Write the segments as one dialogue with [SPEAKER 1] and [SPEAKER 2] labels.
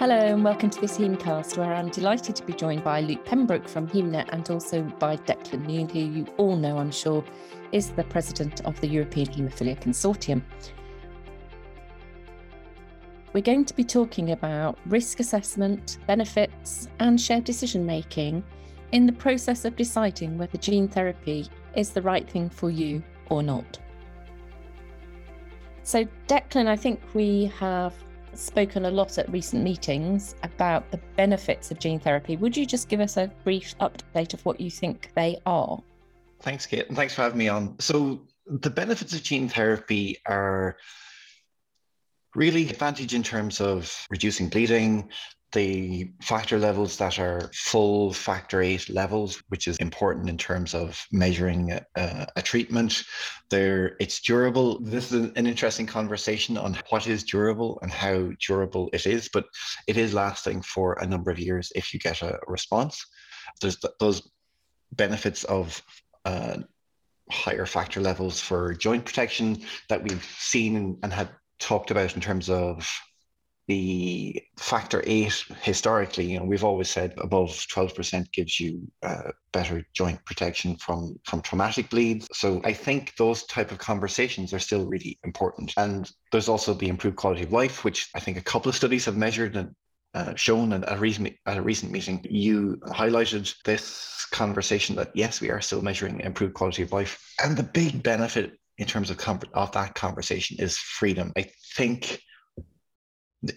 [SPEAKER 1] Hello and welcome to this Hemecast, where I'm delighted to be joined by Luke Pembroke from Haemnet and also by Declan Noone, who you all know, I'm sure, is the president of the European Haemophilia Consortium. We're going to be talking about risk assessment, benefits, and shared decision making in the process of deciding whether gene therapy is the right thing for you or not. So, Declan, I think we have spoken a lot at recent meetings about the benefits of gene therapy. Would you just give us a brief update of what you think they are?
[SPEAKER 2] Thanks, Kate, and thanks for having me on. So, the benefits of gene therapy are really advantage in terms of reducing bleeding, the factor levels that are full factor eight levels, which is important in terms of measuring a, a treatment. There, it's durable. This is an interesting conversation on what is durable and how durable it is, but it is lasting for a number of years if you get a response. There's those benefits of uh, higher factor levels for joint protection that we've seen and had talked about in terms of the factor eight historically, you know, we've always said above 12% gives you uh, better joint protection from, from traumatic bleeds. So I think those type of conversations are still really important. And there's also the improved quality of life, which I think a couple of studies have measured and uh, shown at a, recent, at a recent meeting. You highlighted this conversation that yes, we are still measuring improved quality of life. And the big benefit in terms of, com- of that conversation is freedom. I think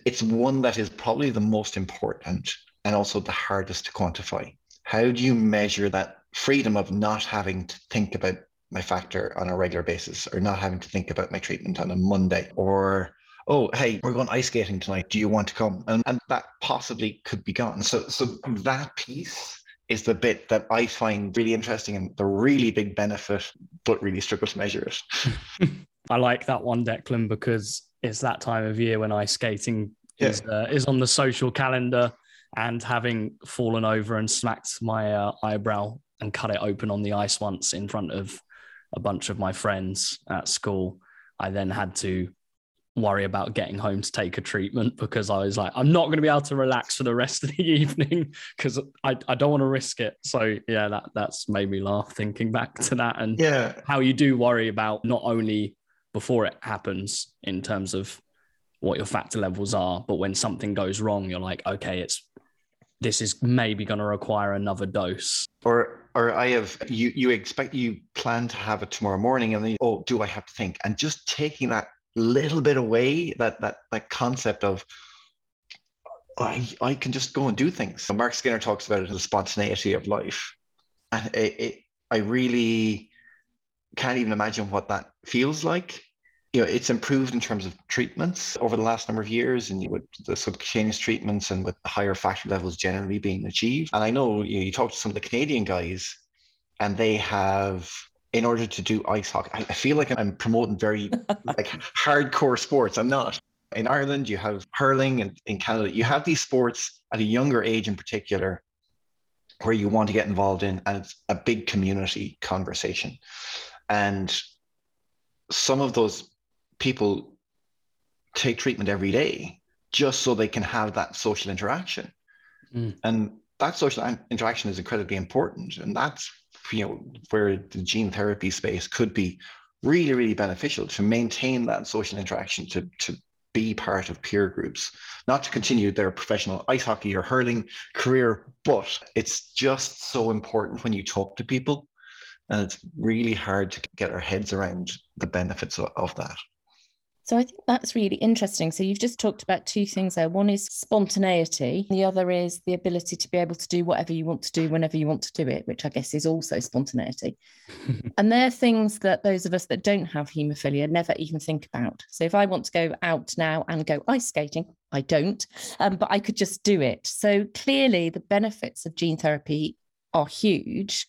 [SPEAKER 2] it's one that is probably the most important and also the hardest to quantify. How do you measure that freedom of not having to think about my factor on a regular basis or not having to think about my treatment on a Monday or oh hey we're going ice skating tonight do you want to come and, and that possibly could be gone so so that piece is the bit that I find really interesting and the really big benefit, but really struggle to measure it.
[SPEAKER 3] I like that one, Declan, because it's that time of year when ice skating yeah. is uh, is on the social calendar, and having fallen over and smacked my uh, eyebrow and cut it open on the ice once in front of a bunch of my friends at school, I then had to worry about getting home to take a treatment because I was like, I'm not going to be able to relax for the rest of the evening because I, I don't want to risk it. So yeah, that that's made me laugh thinking back to that and
[SPEAKER 2] yeah,
[SPEAKER 3] how you do worry about not only before it happens in terms of what your factor levels are. But when something goes wrong, you're like, okay, it's this is maybe going to require another dose.
[SPEAKER 2] Or or I have you you expect you plan to have it tomorrow morning and then oh do I have to think and just taking that little bit away that that that concept of I I can just go and do things. Mark Skinner talks about it the spontaneity of life, and it, it I really can't even imagine what that feels like. You know, it's improved in terms of treatments over the last number of years, and with the subcutaneous treatments and with higher factor levels generally being achieved. And I know you, know, you talk to some of the Canadian guys, and they have in order to do ice hockey. I, I feel like I'm promoting very like hardcore sports. I'm not. In Ireland, you have hurling, and in Canada, you have these sports at a younger age in particular where you want to get involved in, and it's a big community conversation. And some of those people take treatment every day just so they can have that social interaction. Mm. And that social interaction is incredibly important. And that's you know where the gene therapy space could be really, really beneficial to maintain that social interaction, to, to be part of peer groups, not to continue their professional ice hockey or hurling career, but it's just so important when you talk to people and it's really hard to get our heads around the benefits of, of that.
[SPEAKER 1] So I think that's really interesting. So you've just talked about two things there. One is spontaneity, the other is the ability to be able to do whatever you want to do whenever you want to do it, which I guess is also spontaneity. and they're things that those of us that don't have haemophilia never even think about. So if I want to go out now and go ice skating, I don't, um, but I could just do it. So clearly the benefits of gene therapy are huge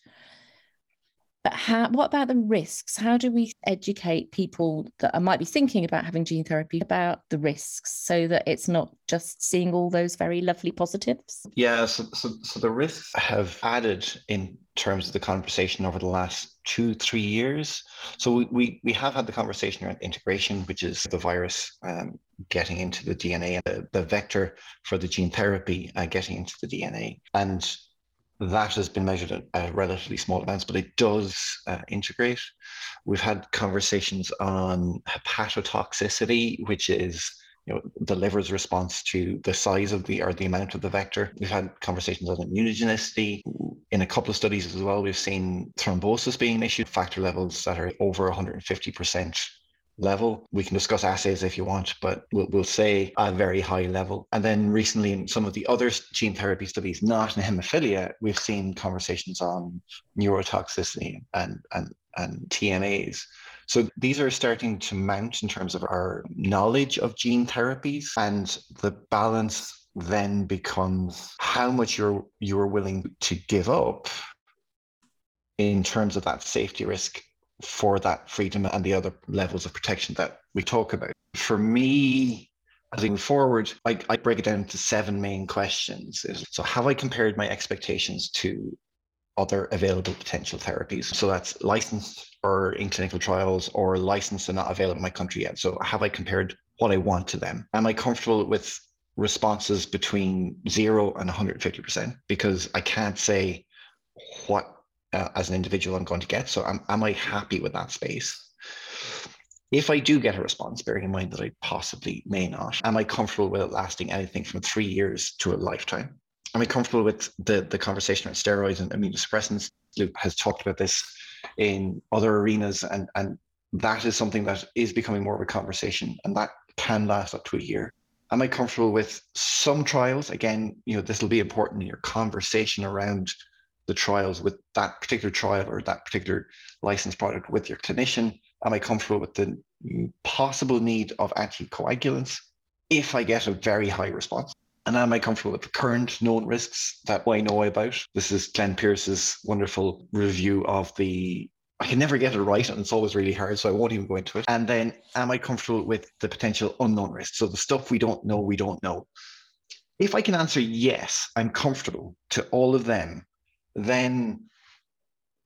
[SPEAKER 1] But how, what about the risks? How do we educate people that might be thinking about having gene therapy about the risks so that it's not just seeing all those very lovely positives?
[SPEAKER 2] Yeah, so, so, so the risks have added in terms of the conversation over the last two, three years. So we, we, we have had the conversation around integration, which is the virus um, getting into the DNA, and the, the vector for the gene therapy uh, getting into the DNA. And that has been measured at, at relatively small amounts, but it does uh, integrate. We've had conversations on hepatotoxicity, which is you know the liver's response to the size of the or the amount of the vector. We've had conversations on immunogenicity. In a couple of studies as well, we've seen thrombosis being an issue, factor levels that are over 150 percent level. We can discuss assays if you want, but we'll, we'll say a very high level. And then recently, in some of the other gene therapy studies, not in hemophilia, we've seen conversations on neurotoxicity and, and, and TMAs. So these are starting to mount in terms of our knowledge of gene therapies and the balance then becomes how much you're you're willing to give up in terms of that safety risk for that freedom and the other levels of protection that we talk about. For me, as we move forward, I, I break it down into seven main questions. So, have I compared my expectations to other available potential therapies? So, that's licensed or in clinical trials or licensed and not available in my country yet. So, have I compared what I want to them? Am I comfortable with responses between zero and 150%? Because I can't say what uh, as an individual I'm going to get. So am, am I happy with that space? If I do get a response, bearing in mind that I possibly may not, am I comfortable with it lasting anything from three years to a lifetime? Am I comfortable with the, the conversation about steroids and immunosuppressants? Luke has talked about this in other arenas, and, and that is something that is becoming more of a conversation, and that can last up to a year. Am I comfortable with some trials? Again, you know, this will be important in your conversation around the trials with that particular trial or that particular licensed product with your clinician? Am I comfortable with the possible need of anticoagulants if I get a very high response? And am I comfortable with the current known risks that I know about? This is Glenn Pierce's wonderful review of the. I can never get it right, and it's always really hard, so I won't even go into it. And then, am I comfortable with the potential unknown risks? So the stuff we don't know, we don't know. If I can answer yes, I'm comfortable to all of them, then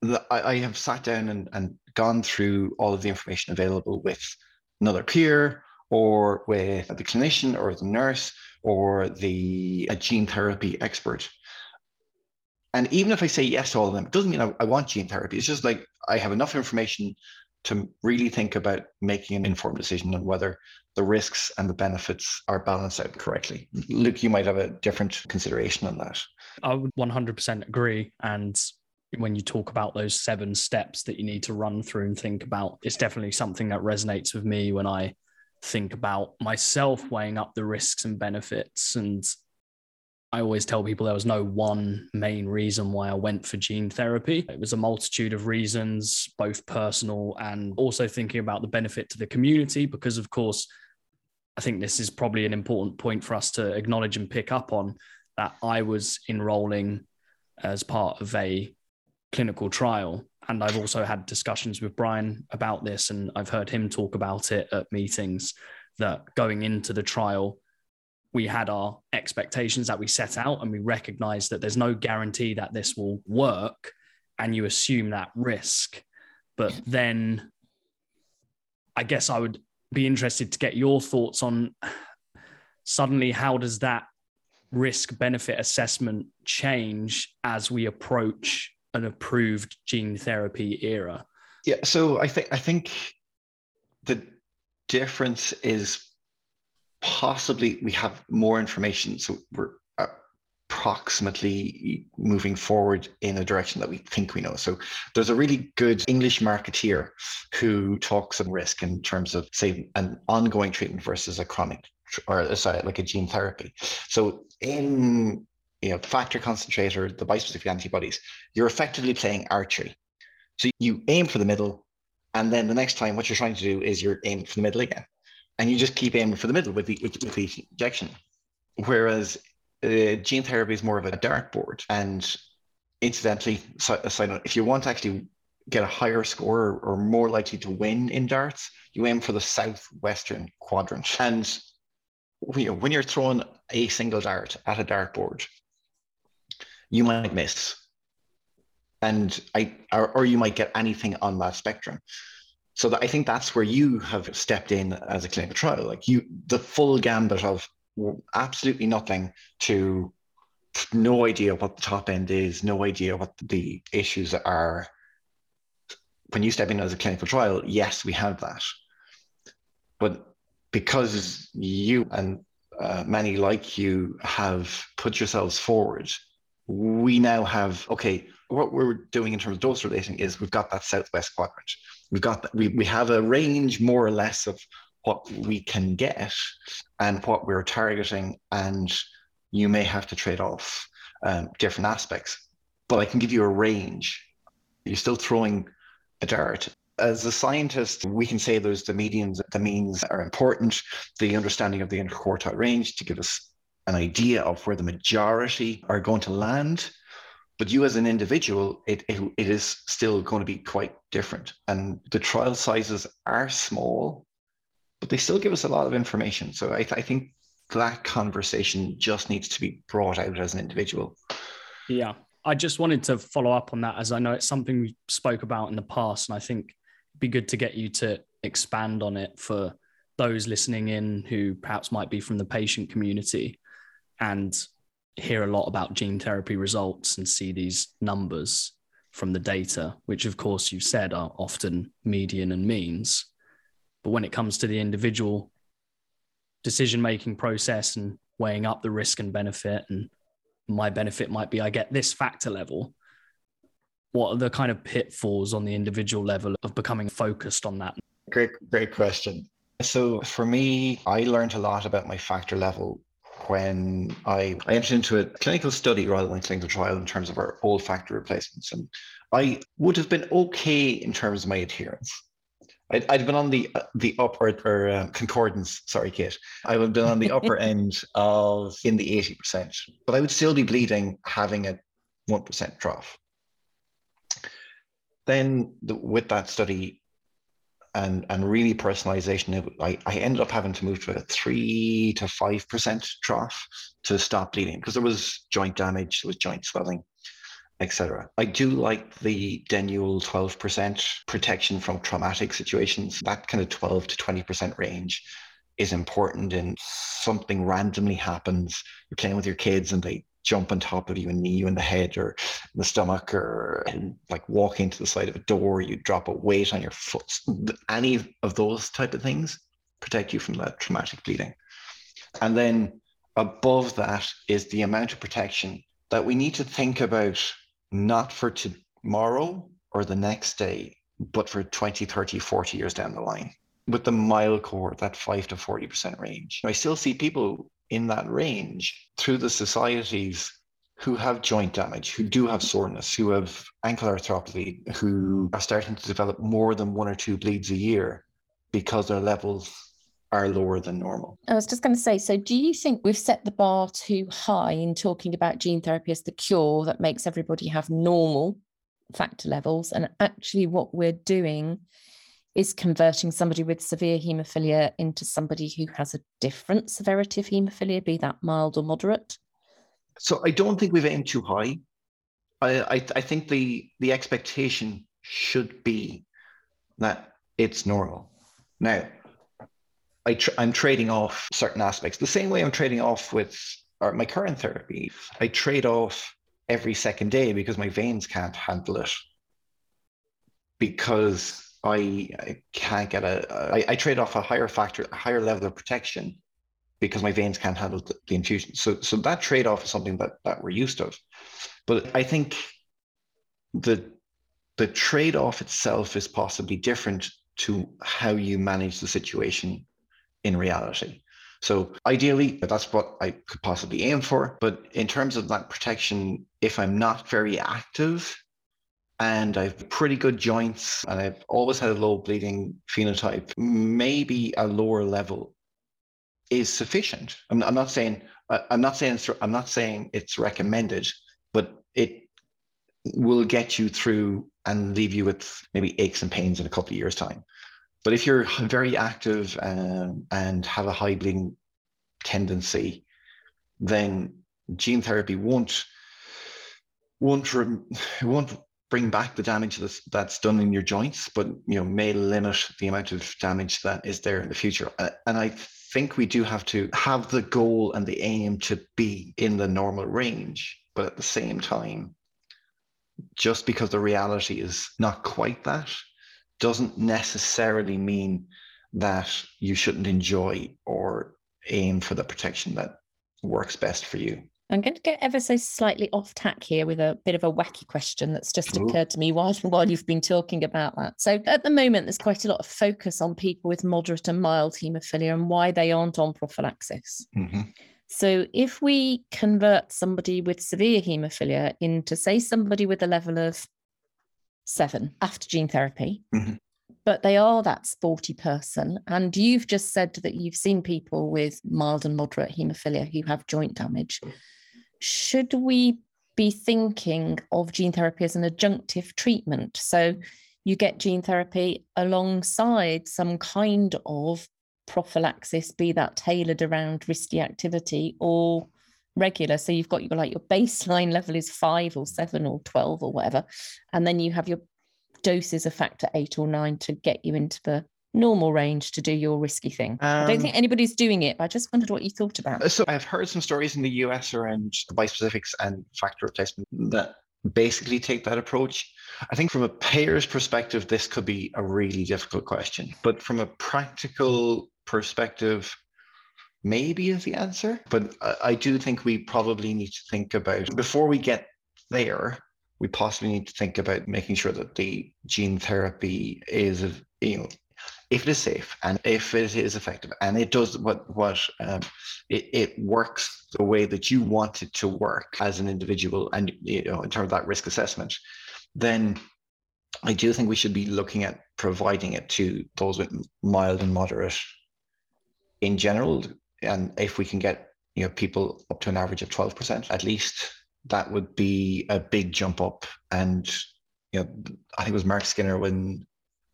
[SPEAKER 2] the, I, I, have sat down and, and gone through all of the information available with another peer or with the clinician or the nurse or the gene therapy expert. And even if I say yes to all of them, it doesn't mean I, I want gene therapy. It's just like I have enough information to really think about making an informed decision on whether the risks and the benefits are balanced out correctly. Luke, you might have a different consideration on that.
[SPEAKER 3] I would 100% agree. And when you talk about those seven steps that you need to run through and think about, it's definitely something that resonates with me when I think about myself weighing up the risks and benefits. And I always tell people there was no one main reason why I went for gene therapy. It was a multitude of reasons, both personal and also thinking about the benefit to the community, because, of course, I think this is probably an important point for us to acknowledge and pick up on that I was enrolling as part of a clinical trial. And I've also had discussions with Brian about this, and I've heard him talk about it at meetings that going into the trial, we had our expectations that we set out and we recognize that there's no guarantee that this will work and you assume that risk but then i guess i would be interested to get your thoughts on suddenly how does that risk benefit assessment change as we approach an approved gene therapy era
[SPEAKER 2] yeah so i think i think the difference is possibly we have more information. So we're approximately moving forward in a direction that we think we know. So there's a really good English marketeer who talks of risk in terms of, say, an ongoing treatment versus a chronic or sorry, like a gene therapy. So in you know, factor concentrator, the bispecific antibodies, you're effectively playing archery. So you aim for the middle, and then the next time what you're trying to do is you're aiming for the middle again and you just keep aiming for the middle with, the, with, each injection. Whereas uh, gene therapy is more of a dartboard. And incidentally, side note, if you want to actually get a higher score or more likely to win in darts, you aim for the southwestern quadrant. And when you're throwing a single dart at a dartboard, you might miss. And I or, or you might get anything on that spectrum. So that I think that's where you have stepped in as a clinical trial. Like you the full gambit of absolutely nothing to no idea what the top end is, no idea what the issues are. When you step in as a clinical trial, yes, we have that. But because you and uh, many like you have put yourselves forward, we now have, okay, what we're doing in terms of dose relating is we've got that southwest quadrant. We've got that, we, we have a range more or less of what we can get and what we're targeting and you may have to trade off um, different aspects. But I can give you a range. You're still throwing a dart. As a scientist, we can say there's the medians, the means are important, the understanding of the interquartile range to give us an idea of where the majority are going to land. But you as an individual, it, it, it is still going to be quite different. And the trial sizes are small, but they still give us a lot of information. So I, I think that conversation just needs to be brought out as an individual.
[SPEAKER 3] Yeah. I just wanted to follow up on that as I know it's something we spoke about in the past. And I think be good to get you to expand on it for those listening in who perhaps might be from the patient community and hear a lot about gene therapy results and see these numbers from the data, which of course you've said are often median and means. But when it comes to the individual decision making process and weighing up the risk and benefit and my benefit might be I get this factor level. What are the kind of pitfalls on the individual level of becoming focused on that?
[SPEAKER 2] Great, great question. So for me, I learned a lot about my factor level when I, I entered into a clinical study rather than a clinical trial in terms of our old factor replacements. And I would have been okay in terms of my adherence. I'd, I'd been on the the upper or uh, concordance. Sorry, Kate. I would have been on the upper end of in the eighty percent, but I would still be bleeding having a one percent trough. Then the, with that study and and really personalization, I, I ended up having to move to a three to five percent trough to stop bleeding because there was joint damage, there was joint swelling etc. I do like the den Uijl 12% protection from traumatic situations. That kind of 12 to 20% range is important and something randomly happens. You're playing with your kids and they jump on top of you and knee you in the head or the stomach or like walk into the side of a door, you drop a weight on your foot. Any of those type of things protect you from that traumatic bleeding. And then above that is the amount of protection that we need to think about not for tomorrow or the next day, but for 20, 30, 40 years down the line. With the mild core, that 5 to 40% range. I still see people in that range through the societies who have joint damage, who do have soreness, who have ankle arthropathy, who are starting to develop more than one or two bleeds a year because their levels are lower than normal.
[SPEAKER 1] I was just going to say so, do you think we've set the bar too high in talking about gene therapy as the cure that makes everybody have normal factor levels? And actually, what we're doing is converting somebody with severe haemophilia into somebody who has a different severity of haemophilia, be that mild or moderate?
[SPEAKER 2] So, I don't think we've aimed too high. I, I, I think the, the expectation should be that it's normal. Now, I tr- I'm trading off certain aspects the same way I'm trading off with or my current therapy. I trade off every second day because my veins can't handle it because I, I can't get a. I, trade off a higher factor, a higher level of protection because my veins can't handle the, the infusion. So, so that trade off is something that, that we're used to. But I think the the trade off itself is possibly different to how you manage the situation in reality. So ideally, that's what I could possibly aim for. But in terms of that protection, if I'm not very active and I've pretty good joints and I've always had a low bleeding phenotype, maybe a lower level is sufficient. I'm, I'm not saying I'm not saying I'm not saying it's recommended, but it will get you through and leave you with maybe aches and pains in a couple of years' time. But if you're very active um, and have a high bleeding tendency, then gene therapy won't won't won't bring back the damage that's, that's done in your joints, but you know may limit the amount of damage that is there in the future. Uh, and I think we do have to have the goal and the aim to be in the normal range, but at the same time, just because the reality is not quite that doesn't necessarily mean that you shouldn't enjoy or aim for the protection that works best for you.
[SPEAKER 1] I'm going to get ever so slightly off tack here with a bit of a wacky question that's just Ooh. occurred to me while, while you've been talking about that. So, at the moment, there's quite a lot of focus on people with moderate and mild haemophilia and why they aren't on prophylaxis. Mm-hmm. So, if we convert somebody with severe haemophilia into, say, somebody with a level of seven after gene therapy, mm-hmm. but they are that sporty person. And you've just said that you've seen people with mild and moderate haemophilia who have joint damage. Should we be thinking of gene therapy as an adjunctive treatment? So you get gene therapy alongside some kind of prophylaxis, be that tailored around risky activity or regular. So you've got your like your baseline level is five or seven or 12 or whatever. And then you have your doses of factor eight or nine to get you into the normal range to do your risky thing. Um, I don't think um, anybody's doing it, but I just wondered what you thought about.
[SPEAKER 2] So I've heard some stories in the US around bispecifics and factor replacement that basically take that approach. I think from a payer's perspective, this could be a really difficult question. But from a practical perspective, maybe is the answer. But I do think we probably need to think about before we get there, we possibly need to think about making sure that the gene therapy is, you know, if it is safe and if it is effective. And it does what what um, it, it works the way that you want it to work as an individual and you know in terms of that risk assessment, then I do think we should be looking at providing it to those with mild and moderate in general. And if we can get you know people up to an average of 12% at least that would be a big jump up. And you know i think it was mark skinner when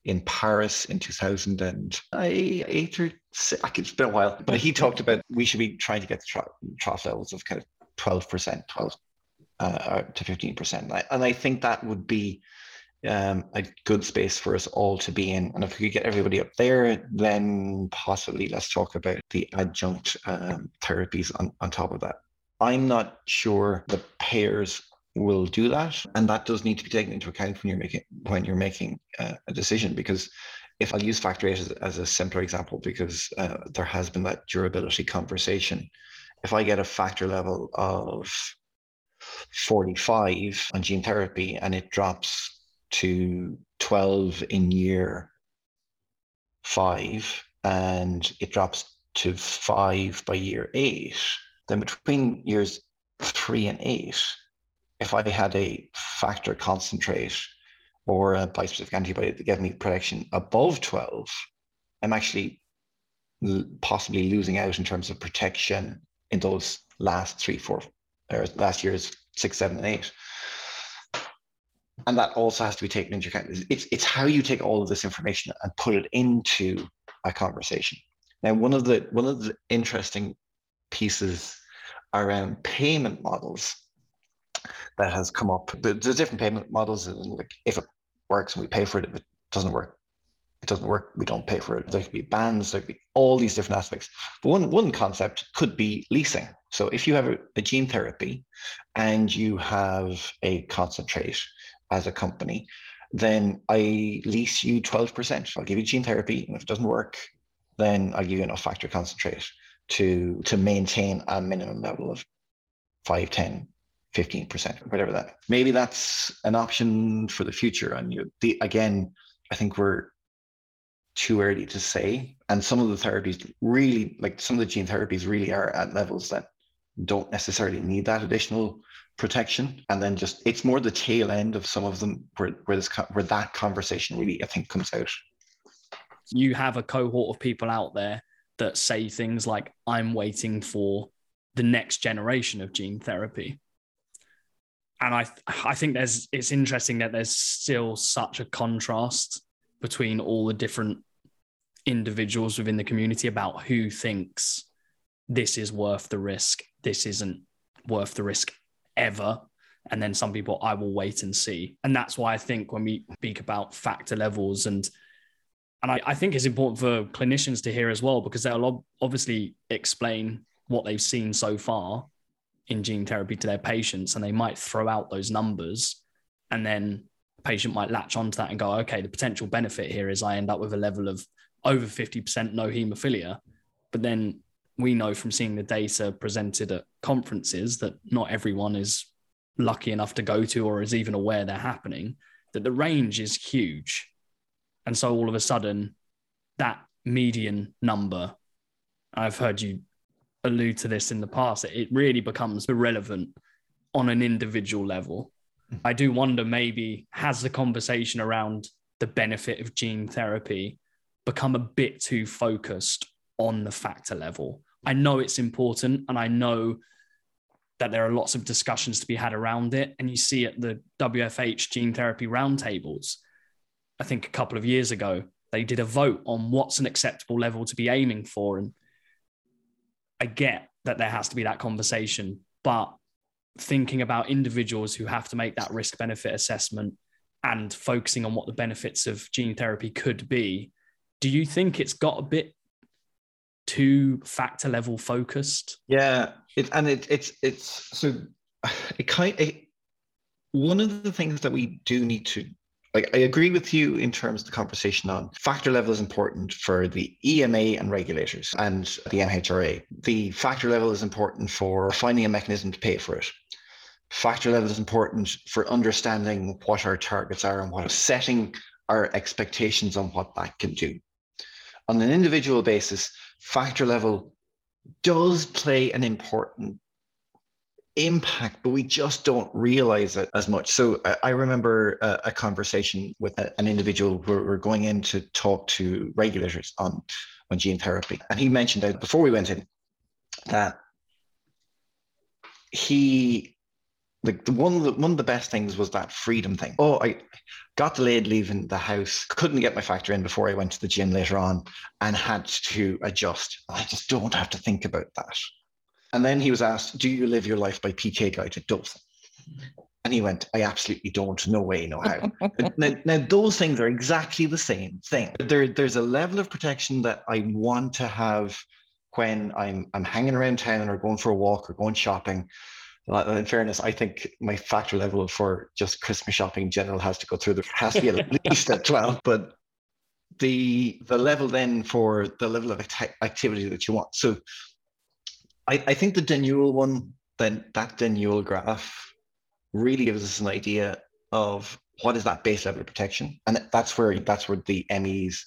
[SPEAKER 2] in paris in 2008 or six, it's been a while but he talked about we should be trying to get the trough levels of kind of 12% 12 uh, to 15% and I think that would be um, a good space for us all to be in. And if we could get everybody up there, then possibly let's talk about the adjunct um, therapies on, on top of that. I'm not sure the payers will do that, and that does need to be taken into account when you're making when you're making uh, a decision. Because if I'll use factor eight as, as a simpler example, because uh, there has been that durability conversation. If I get a factor level of 45 on gene therapy and it drops to 12 in year five and it drops to five by year eight, then between years three and eight, if I had a factor concentrate or a bispecific antibody that gave me protection above 12, I'm actually possibly losing out in terms of protection in those last three, four, or last year's six, seven, and eight and that also has to be taken into account. It's it's how you take all of this information and put it into a conversation. Now, one of the one of the interesting pieces around payment models that has come up. There's different payment models, and like if it works and we pay for it, if it doesn't work, it doesn't work, we don't pay for it. There could be bans, there could be all these different aspects. But one one concept could be leasing. So if you have a, a gene therapy and you have a concentrate as a company, then I lease you 12%. I'll give you gene therapy. And if it doesn't work, then I'll give you enough factor concentrate to, to maintain a minimum level of 5, 10, 15%, whatever that. Maybe that's an option for the future. And you, the, again, I think we're too early to say. And some of the therapies really, like some of the gene therapies really are at levels that don't necessarily need that additional protection and then just it's more the tail end of some of them where where this where that conversation really i think comes out
[SPEAKER 3] you have a cohort of people out there that say things like i'm waiting for the next generation of gene therapy and I I think there's it's interesting that there's still such a contrast between all the different individuals within the community about who thinks this is worth the risk, this isn't worth the risk ever. And then some people, I will wait and see. And that's why I think when we speak about factor levels and and I, I think it's important for clinicians to hear as well because they'll obviously explain what they've seen so far in gene therapy to their patients and they might throw out those numbers and then the patient might latch onto that and go okay the potential benefit here is i end up with a level of over 50% no hemophilia but then we know from seeing the data presented at conferences that not everyone is lucky enough to go to or is even aware they're happening that the range is huge. And so all of a sudden that median number i've heard you allude to this in the past, it really becomes irrelevant on an individual level. Hmm. I do wonder maybe has the conversation around the benefit of gene therapy become a bit too focused on the factor level? I know it's important and I know that there are lots of discussions to be had around it. And you see at the WFH gene therapy roundtables, I think a couple of years ago, they did a vote on what's an acceptable level to be aiming for. And I get that there has to be that conversation, but thinking about individuals who have to make that risk benefit assessment and focusing on what the benefits of gene therapy could be, do you think it's got a bit too factor level focused?
[SPEAKER 2] Yeah, it, and it, it's it's so it kind of, one of the things that we do need to like I agree with you in terms of the conversation on factor level is important for the EMA and regulators and the MHRA. The factor level is important for finding a mechanism to pay for it. Factor level is important for understanding what our targets are and what setting our expectations on what that can do. On an individual basis, factor level does play an important impact, but we just don't realize it as much. So I remember a, conversation with an individual who were going in to talk to regulators on, on gene therapy. And he mentioned that before we went in that he like one of the, one of the best things was that freedom thing. Oh, I got delayed leaving the house, couldn't get my factor in before I went to the gym later on, and had to adjust. I just don't have to think about that. And then he was asked, Do you live your life by PK guided dosing? And he went, I absolutely don't. No way, no how. now, now, those things are exactly the same thing. There, there's a level of protection that I want to have when I'm, I'm hanging around town or going for a walk or going shopping. In fairness, I think my factor level for just Christmas shopping in general has to go through the has to be at least at 12. But the the level then for the level of activity that you want. So I, I think the den Uijl one, then that den Uijl graph really gives us an idea of what is that base level of protection, and that's where that's where the MEs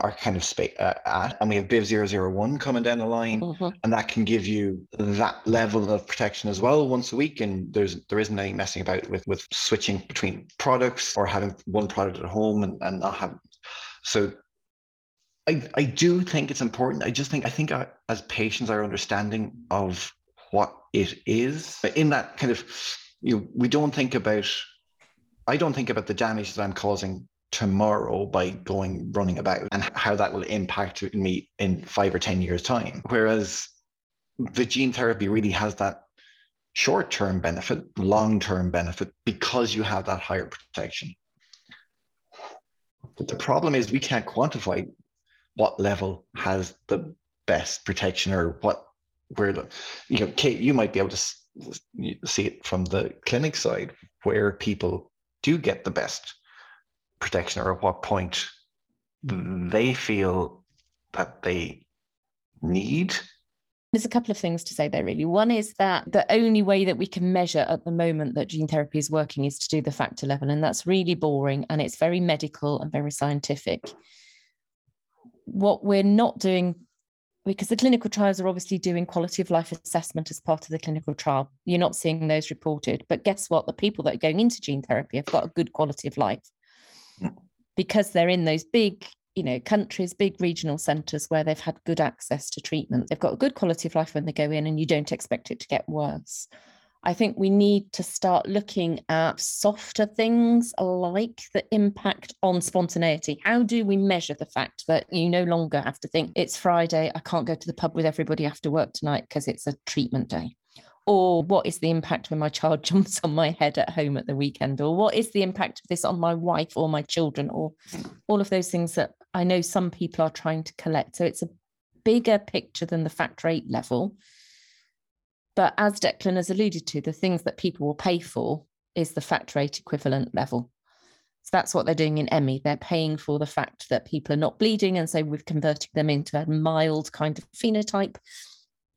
[SPEAKER 2] are kind of uh, at. And we have BIVV 001 coming down the line, mm-hmm. and that can give you that level of protection as well once a week. And there's there isn't any messing about with with switching between products or having one product at home and, and not having. So I, I do think it's important. I just think I think our, as patients, our understanding of what it is uh, in that kind of you know, we don't think about I don't think about the damage that I'm causing tomorrow by going running about and how that will impact me in five or ten years time. Whereas the gene therapy really has that short-term benefit, long-term benefit because you have that higher protection. But the problem is we can't quantify what level has the best protection or what where the you know Kate you might be able to see it from the clinic side where people do get the best protection or at what point they feel that they need
[SPEAKER 1] there's a couple of things to say there, really. One is that the only way that we can measure at the moment that gene therapy is working is to do the factor level. And that's really boring and it's very medical and very scientific what we're not doing because the clinical trials are obviously doing quality of life assessment as part of the clinical trial. You're not seeing those reported. But guess what? The people that are going into gene therapy have got a good quality of life because they're in those big, you know, countries, big regional centres where they've had good access to treatment. They've got a good quality of life when they go in, and you don't expect it to get worse. I think we need to start looking at softer things like the impact on spontaneity. How do we measure the fact that you no longer have to think it's Friday, I can't go to the pub with everybody after work tonight because it's a treatment day? Or what is the impact when my child jumps on my head at home at the weekend? Or what is the impact of this on my wife or my children? Or all of those things that I know some people are trying to collect. So it's a bigger picture than the factor eight level but as Declan has alluded to, the things that people will pay for is the factor eight equivalent level. So that's what they're doing in EMI. They're paying for the fact that people are not bleeding. And so we've converted them into a mild kind of phenotype.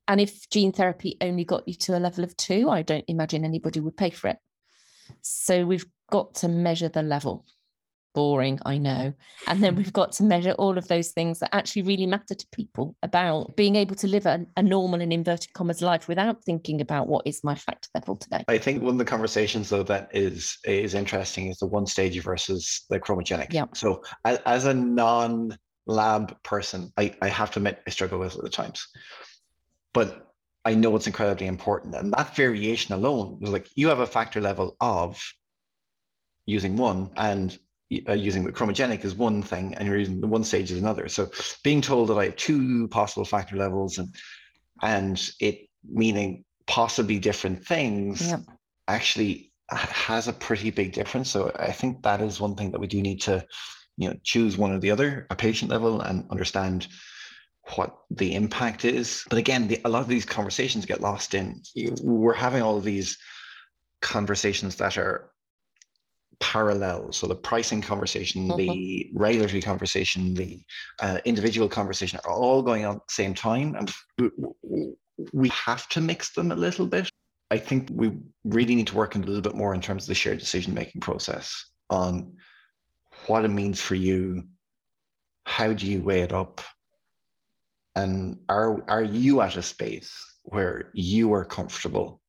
[SPEAKER 1] And if gene therapy only got you to a level of two, I don't imagine anybody would pay for it. So we've got to measure the level boring, I know. And then we've got to measure all of those things that actually really matter to people about being able to live a, a normal and inverted commas life without thinking about what is my factor level today.
[SPEAKER 2] I think one of the conversations though that is is interesting is the one stage versus the chromogenic.
[SPEAKER 1] Yeah.
[SPEAKER 2] So as, as a non-lab person, I, I have to admit I struggle with it at times. But I know it's incredibly important. And that variation alone was like you have a factor level of using one and uh, using the chromogenic is one thing and you're using the one stage is another. So being told that I have two possible factor levels and and it meaning possibly different things
[SPEAKER 1] yep.
[SPEAKER 2] actually has a pretty big difference. So I think that is one thing that we do need to, you know, choose one or the other, a patient level, and understand what the impact is. But again, the, a lot of these conversations get lost in. We're having all of these conversations that are parallel. So the pricing conversation, mm-hmm. the regulatory conversation, the uh, individual conversation are all going on at the same time. And we have to mix them a little bit. I think we really need to work a little bit more in terms of the shared decision making process on what it means for you. How do you weigh it up? And are are you at a space where you are comfortable?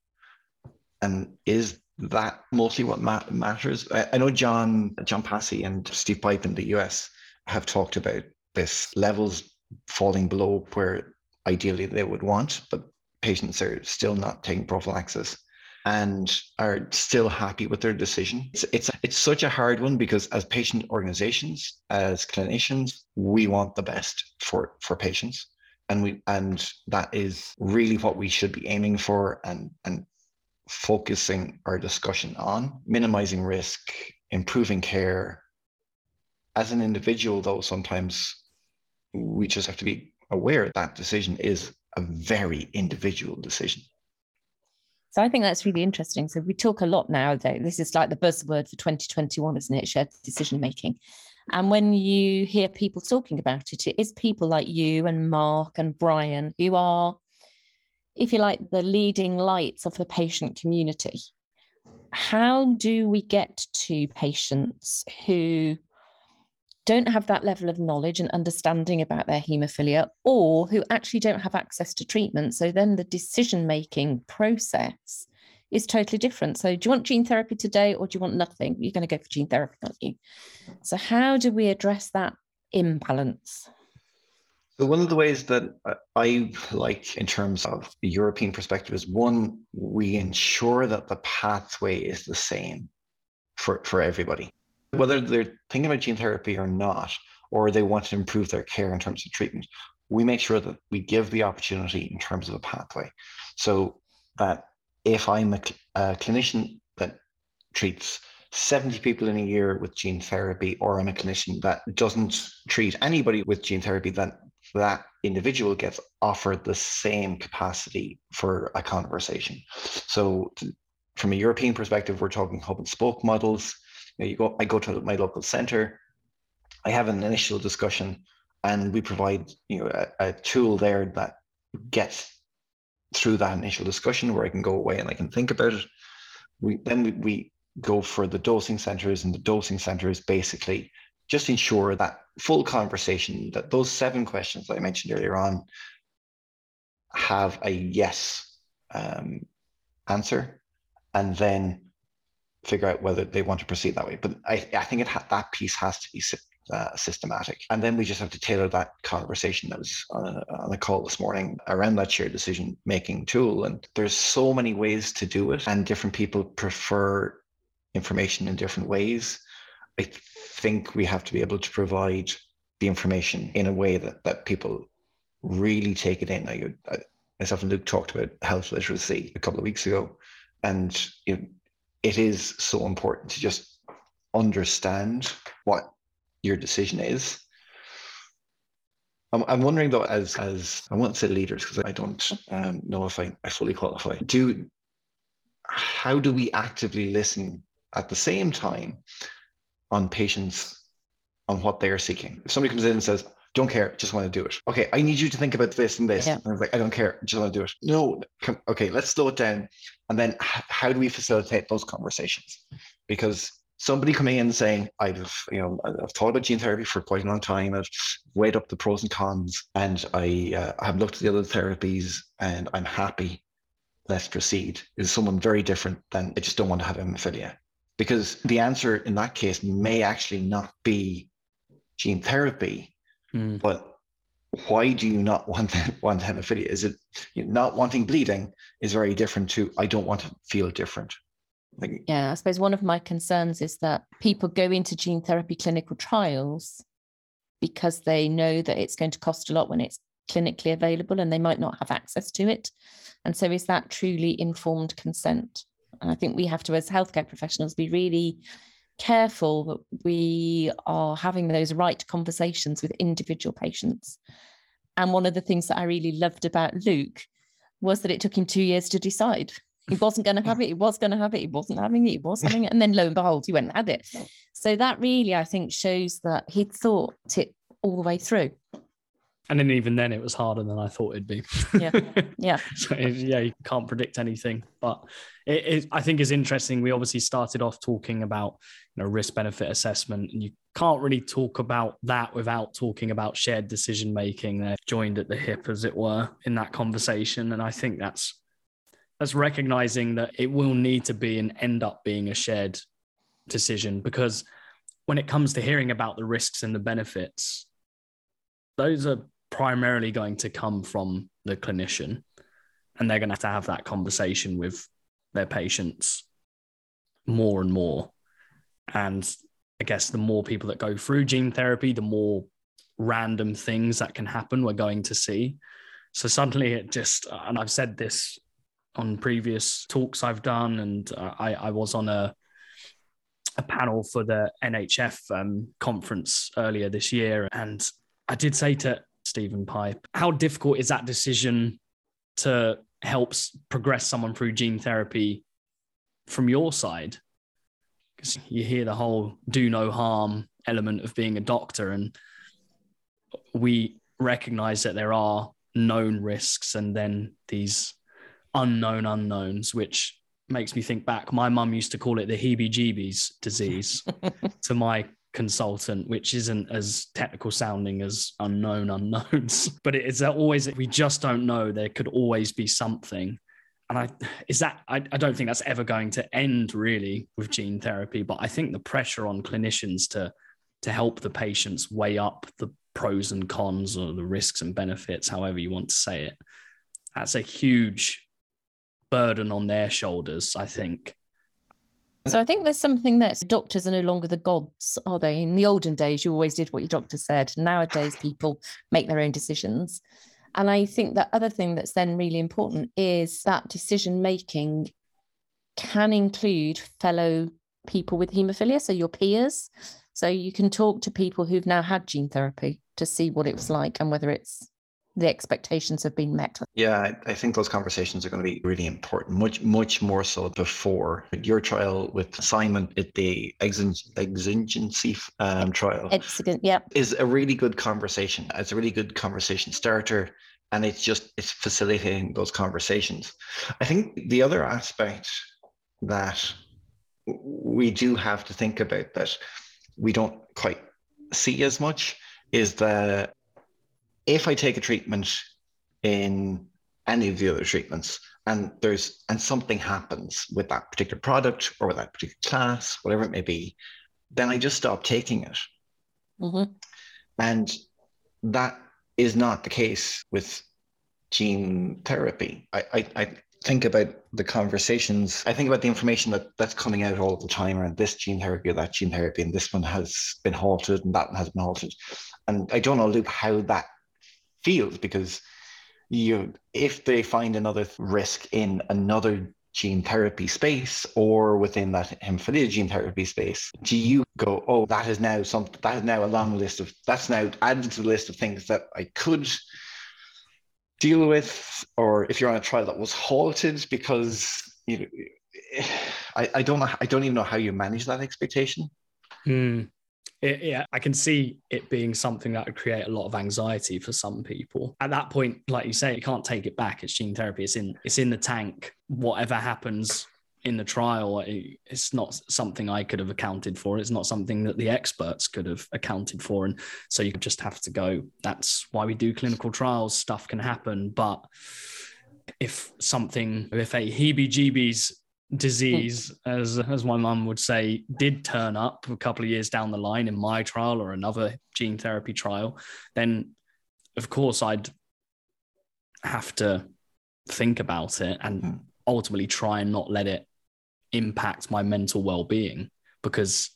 [SPEAKER 2] And is that mostly what ma- matters. I, I, know John John Pasi and Steve Pipe in the US have talked about this levels falling below where ideally they would want, but patients are still not taking prophylaxis and are still happy with their decision. It's it's it's such a hard one because as patient organizations, as clinicians, we want the best for for patients. And we and that is really what we should be aiming for and and focusing our discussion on, minimizing risk, improving care. As an individual, though, sometimes we just have to be aware that decision is a very individual decision.
[SPEAKER 1] So I think that's really interesting. So we talk a lot now that this is like the buzzword for 2021, isn't it? Shared decision making. And when you hear people talking about it, it is people like you and Mark and Brian who are if you like, the leading lights of the patient community. How do we get to patients who don't have that level of knowledge and understanding about their haemophilia or who actually don't have access to treatment? So then the decision making process is totally different. So, do you want gene therapy today or do you want nothing? You're going to go for gene therapy, aren't you? So, how do we address that imbalance?
[SPEAKER 2] So one of the ways that I like in terms of the European perspective is one, we ensure that the pathway is the same for, for everybody. Whether they're thinking about gene therapy or not, or they want to improve their care in terms of treatment, we make sure that we give the opportunity in terms of a pathway. So that if I'm a, a clinician that treats 70 people in a year with gene therapy, or I'm a clinician that doesn't treat anybody with gene therapy, that that individual gets offered the same capacity for a conversation. So, from a European perspective, we're talking hub and spoke models. You, know, you go, I go to my local center, I have an initial discussion, and we provide you know a, a tool there that gets through that initial discussion where I can go away and I can think about it. We then we, we go for the dosing centers, and the dosing centers basically just ensure that full conversation, that those seven questions that I mentioned earlier on have a yes um, answer, and then figure out whether they want to proceed that way. But I, I think it ha- that piece has to be uh, systematic. And then we just have to tailor that conversation that was on a, on a call this morning around that shared decision making tool. And there's so many ways to do it, and different people prefer information in different ways. I think we have to be able to provide the information in a way that, that people really take it in. Now, I, myself and Luke talked about health literacy a couple of weeks ago, and know, it is so important to just understand what your decision is. I'm, I'm wondering though, as as I won't say leaders because I don't um, know if I, I fully qualify. Do how do we actively listen at the same time on patients on what they are seeking? If somebody comes in and says, don't care, just want to do it. Okay, I need you to think about this and this. Yeah. And I was like, I don't care, just want to do it. No, come, okay, let's slow it down. And then how do we facilitate those conversations? Because somebody coming in saying, I've, you know, I've thought about gene therapy for quite a long time. I've weighed up the pros and cons, and I uh, have looked at the other therapies, and I'm happy. Let's proceed. Is someone very different than I just don't want to have hemophilia, because the answer in that case may actually not be gene therapy, mm. but why do you not want that, want hemophilia? Is it you know, not wanting bleeding is very different to I don't want to feel different.
[SPEAKER 1] Like, yeah, I suppose one of my concerns is that people go into gene therapy clinical trials because they know that it's going to cost a lot when it's clinically available and they might not have access to it. And so, is that truly informed consent? And I think we have to, as healthcare professionals, be really careful that we are having those right conversations with individual patients. And one of the things that I really loved about Luke was that it took him two years to decide. He wasn't going to have it. He was going to have it. He wasn't having it. He was having it. And then lo and behold, he went and had it. So that really, I think, shows that he'd thought it all the way through.
[SPEAKER 3] And then even then, it was harder than I thought it'd be.
[SPEAKER 1] Yeah, yeah.
[SPEAKER 3] so yeah, you can't predict anything, but it, it, I think is interesting. We obviously started off talking about you know risk benefit assessment, and you can't really talk about that without talking about shared decision making. They're joined at the hip, as it were, in that conversation, and I think that's that's recognizing that it will need to be and end up being a shared decision because when it comes to hearing about the risks and the benefits, those are primarily going to come from the clinician and they're going to have to have that conversation with their patients more and more. And I guess the more people that go through gene therapy, the more random things that can happen we're going to see. So suddenly it just, and I've said this on previous talks I've done, and uh, I, I was on a a panel for the NHF um, conference earlier this year, and I did say to Steven Pipe, how difficult is that decision to help progress someone through gene therapy from your side? Because you hear the whole do no harm element of being a doctor, and we recognize that there are known risks and then these unknown unknowns, which makes me think back. My mum used to call it the heebie jeebies disease to my consultant, which isn't as technical sounding as unknown unknowns, but it is always, we just don't know. There could always be something. And I, is that, I, I don't think that's ever going to end really with gene therapy, but I think the pressure on clinicians to, to help the patients weigh up the pros and cons or the risks and benefits, however you want to say it, that's a huge burden on their shoulders, I think.
[SPEAKER 1] So I think there's something that doctors are no longer the gods, are they? In the olden days, you always did what your doctor said. Nowadays, people make their own decisions. And I think the other thing that's then really important is that decision making can include fellow people with haemophilia, so your peers. So you can talk to people who've now had gene therapy to see what it was like and whether it's the expectations have been met.
[SPEAKER 2] Yeah, I think those conversations are going to be really important, much, much more so before your trial with Simon at the exigency um, trial.
[SPEAKER 1] Exigent, yeah.
[SPEAKER 2] Is a really good conversation. It's a really good conversation starter. And it's just, it's facilitating those conversations. I think the other aspect that we do have to think about that we don't quite see as much is the if I take a treatment in any of the other treatments and there's and something happens with that particular product or with that particular class, whatever it may be, then I just stop taking it.
[SPEAKER 1] Mhm.
[SPEAKER 2] And that is not the case with gene therapy. I, I, I think about the conversations, I think about the information that, that's coming out all the time around this gene therapy or that gene therapy, and this one has been halted and that one has been halted. And I don't know, Luke, how that feels because you if they find another risk in another gene therapy space or within that hemophilia gene therapy space, do you go, oh, that is now something that is now a long list of that's now added to the list of things that I could deal with, or if you're on a trial that was halted because you know I, I don't know I don't even know how you manage that expectation.
[SPEAKER 3] Hmm. It, yeah, I can see it being something that would create a lot of anxiety for some people. At that point, like you say, you can't take it back. It's gene therapy. It's in it's in the tank. Whatever happens in the trial, it- it's not something I could have accounted for. It's not something that the experts could have accounted for. And so you just have to go. That's why we do clinical trials. Stuff can happen, but if something, if a heebie-jeebies disease, as as my mum would say, did turn up a couple of years down the line in my trial or another gene therapy trial, then of course I'd have to think about it and
[SPEAKER 2] Mm.
[SPEAKER 3] ultimately try and not let it impact my mental well-being because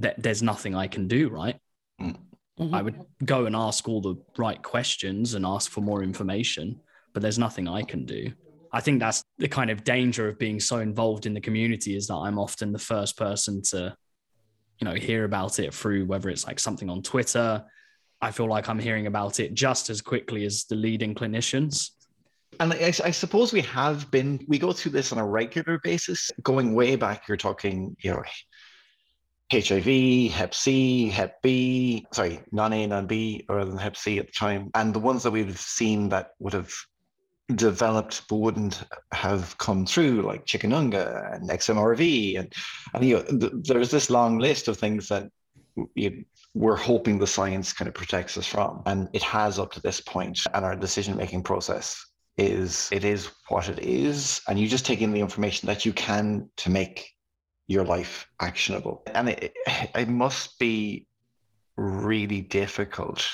[SPEAKER 3] th- there's nothing I can do, right?
[SPEAKER 1] Mhm.
[SPEAKER 3] I would go and ask all the right questions and ask for more information, but there's nothing I can do. I think that's the kind of danger of being so involved in the community is that I'm often the first person to, you know, hear about it through whether it's like something on Twitter. I feel like I'm hearing about it just as quickly as the leading clinicians.
[SPEAKER 2] And I, I suppose we have been, we go through this on a regular basis, going way back. You're talking, you know, HIV, Hep C, Hep B, sorry, non A, non B, rather than Hep C at the time. And the ones that we've seen that would have developed but wouldn't have come through, like chikungunya and XMRV. And, and you know, th- there's this long list of things that you, we're hoping the science kind of protects us from. And it has up to this point, and our decision making process is it is what it is and you just take in the information that you can to make your life actionable and it, it must be really difficult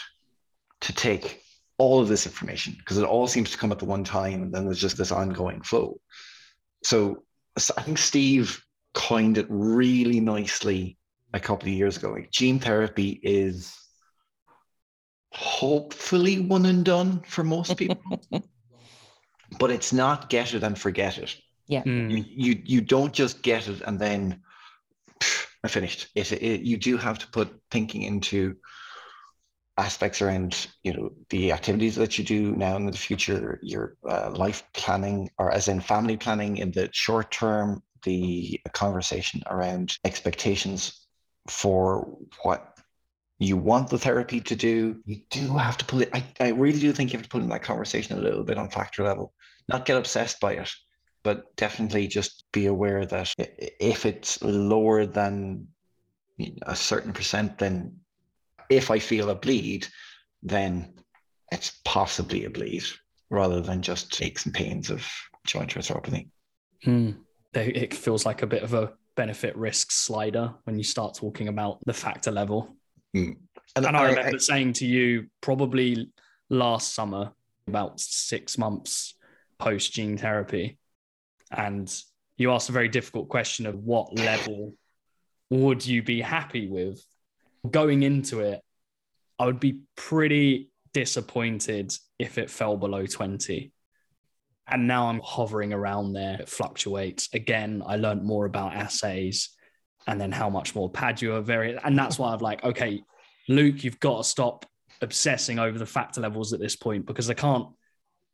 [SPEAKER 2] to take all of this information because it all seems to come at the one time and then there's just this ongoing flow so, so i think steve coined it really nicely a couple of years ago like gene therapy is hopefully one and done for most people but it's not get it and forget it.
[SPEAKER 3] Mm.
[SPEAKER 2] You you, you don't just get it and then pff, I finished. It, it you do have to put thinking into aspects around you know the activities that you do now and in the future, your uh, life planning, or as in family planning in the short term, the conversation around expectations for what you want the therapy to do, you do have to put it. I, I really do think you have to put in that conversation a little bit on factor level. Not get obsessed by it, but definitely just be aware that if it's lower than a certain percent, then if I feel a bleed, then it's possibly a bleed rather than just aches and pains of joint arthropathy.
[SPEAKER 3] Mm. It feels like a bit of a benefit risk slider when you start talking about the factor level.
[SPEAKER 2] And,
[SPEAKER 3] And I
[SPEAKER 2] I-
[SPEAKER 3] remember saying to you probably last summer, about six months post gene therapy, and you asked a very difficult question of what level would you be happy with going into it? I would be pretty disappointed if it fell below 20. And now I'm hovering around there. It fluctuates. Again, I learned more about assays and then how much more Padua variant and that's why I've like, okay, Luke, you've got to stop obsessing over the factor levels at this point because I can't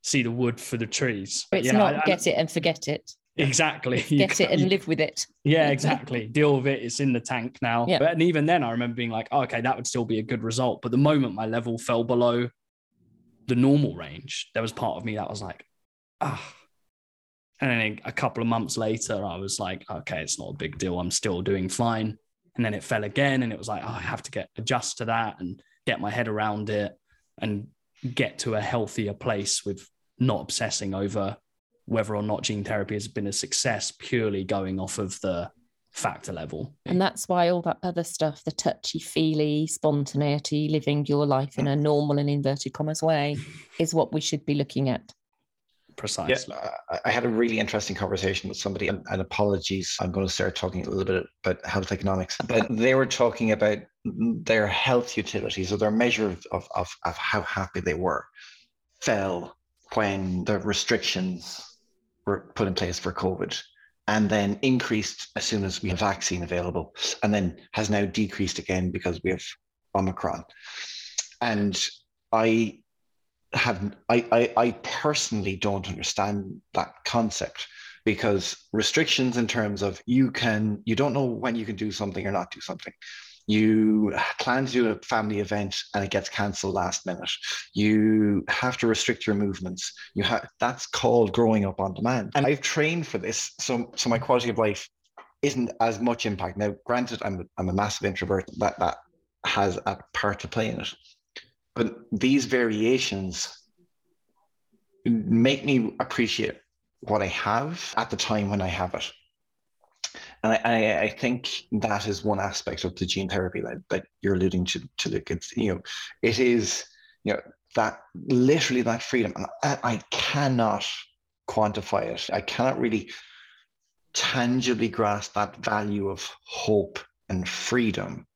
[SPEAKER 3] see the wood for the trees.
[SPEAKER 1] It's
[SPEAKER 3] Yeah,
[SPEAKER 1] not
[SPEAKER 3] I- I-
[SPEAKER 1] get it and forget it.
[SPEAKER 3] Exactly. You
[SPEAKER 1] Get it and live with it.
[SPEAKER 3] yeah, exactly. Deal with it. It's in the tank now.
[SPEAKER 1] Yeah.
[SPEAKER 3] But and even then, I remember being like, oh, okay, that would still be a good result. But the moment my level fell below the normal range, there was part of me that was like, ah. And then a couple of months later, I was like, okay, it's not a big deal. I'm still doing fine. And then it fell again, and it was like, oh, I have to get adjust to that and get my head around it and get to a healthier place with not obsessing over whether or not gene therapy has been a success purely going off of the factor level.
[SPEAKER 1] And that's why all that other stuff, the touchy feely, spontaneity, living your life in a normal and inverted commas way, is what we should be looking at.
[SPEAKER 3] Precisely.
[SPEAKER 2] Yeah, I had a really interesting conversation with somebody, and, and apologies, I'm going to start talking a little bit about health economics, but they were talking about their health utilities or their measure of, of, of how happy they were fell when the restrictions were put in place for COVID and then increased as soon as we have vaccine available, and then has now decreased again because we have Omicron. And I have I, I, I personally don't understand that concept because restrictions in terms of you can you don't know when you can do something or not do something you plan to do a family event and it gets cancelled last minute. You have to restrict your movements. You have that's called growing up on demand. And i've trained for this so so my quality of life isn't as much impact. Now granted i'm, I'm a massive introvert that that has a part to play in it. But these variations make me appreciate what i have at the time when i have it and I, I, think that is one aspect of the gene therapy that, that you're alluding to, to the kids. You know, it is, you know, that literally that freedom. I, I cannot quantify it. I cannot really tangibly grasp that value of hope and freedom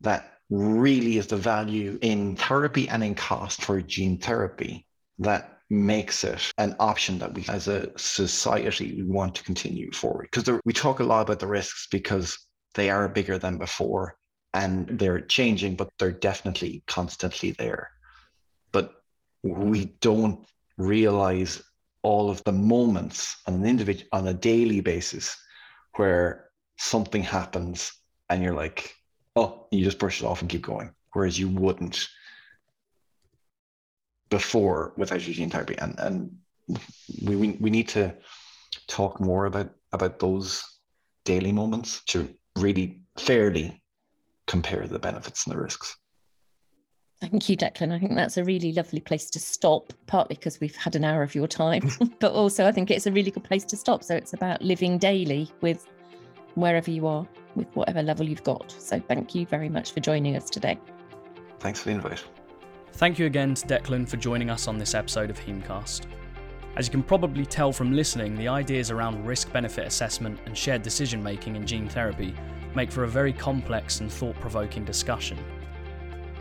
[SPEAKER 2] that really is the value in therapy and in cost for gene therapy that makes it an option that we as a society we want to continue forward. Because we talk a lot about the risks because they are bigger than before and they're changing but they're definitely constantly there. But we don't realize all of the moments on an individual on a daily basis where something happens and you're like oh you just brush it off and keep going whereas you wouldn't before with gene therapy, and and we, we we need to talk more about about those daily moments to really fairly compare the benefits and the risks.
[SPEAKER 1] Thank you, Declan. I think that's a really lovely place to stop, partly because we've had an hour of your time, but also I think it's a really good place to stop. So it's about living daily with wherever you are, with whatever level you've got. So thank you very much for joining us today.
[SPEAKER 2] Thanks for the invite.
[SPEAKER 3] Thank you again to Declan for joining us on this episode of Hemecast. As you can probably tell from listening, the ideas around risk benefit assessment and shared decision making in gene therapy make for a very complex and thought provoking discussion.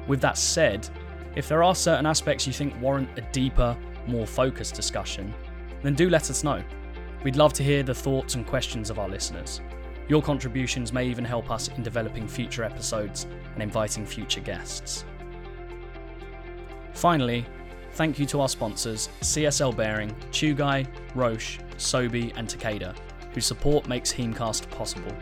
[SPEAKER 3] With that said, if there are certain aspects you think warrant a deeper, more focused discussion, then do let us know. We'd love to hear the thoughts and questions of our listeners. Your contributions may even help us in developing future episodes and inviting future guests. Finally, thank you to our sponsors CSL Behring, Chugai, Roche, Sobi, and Takeda, whose support makes Hemecast possible.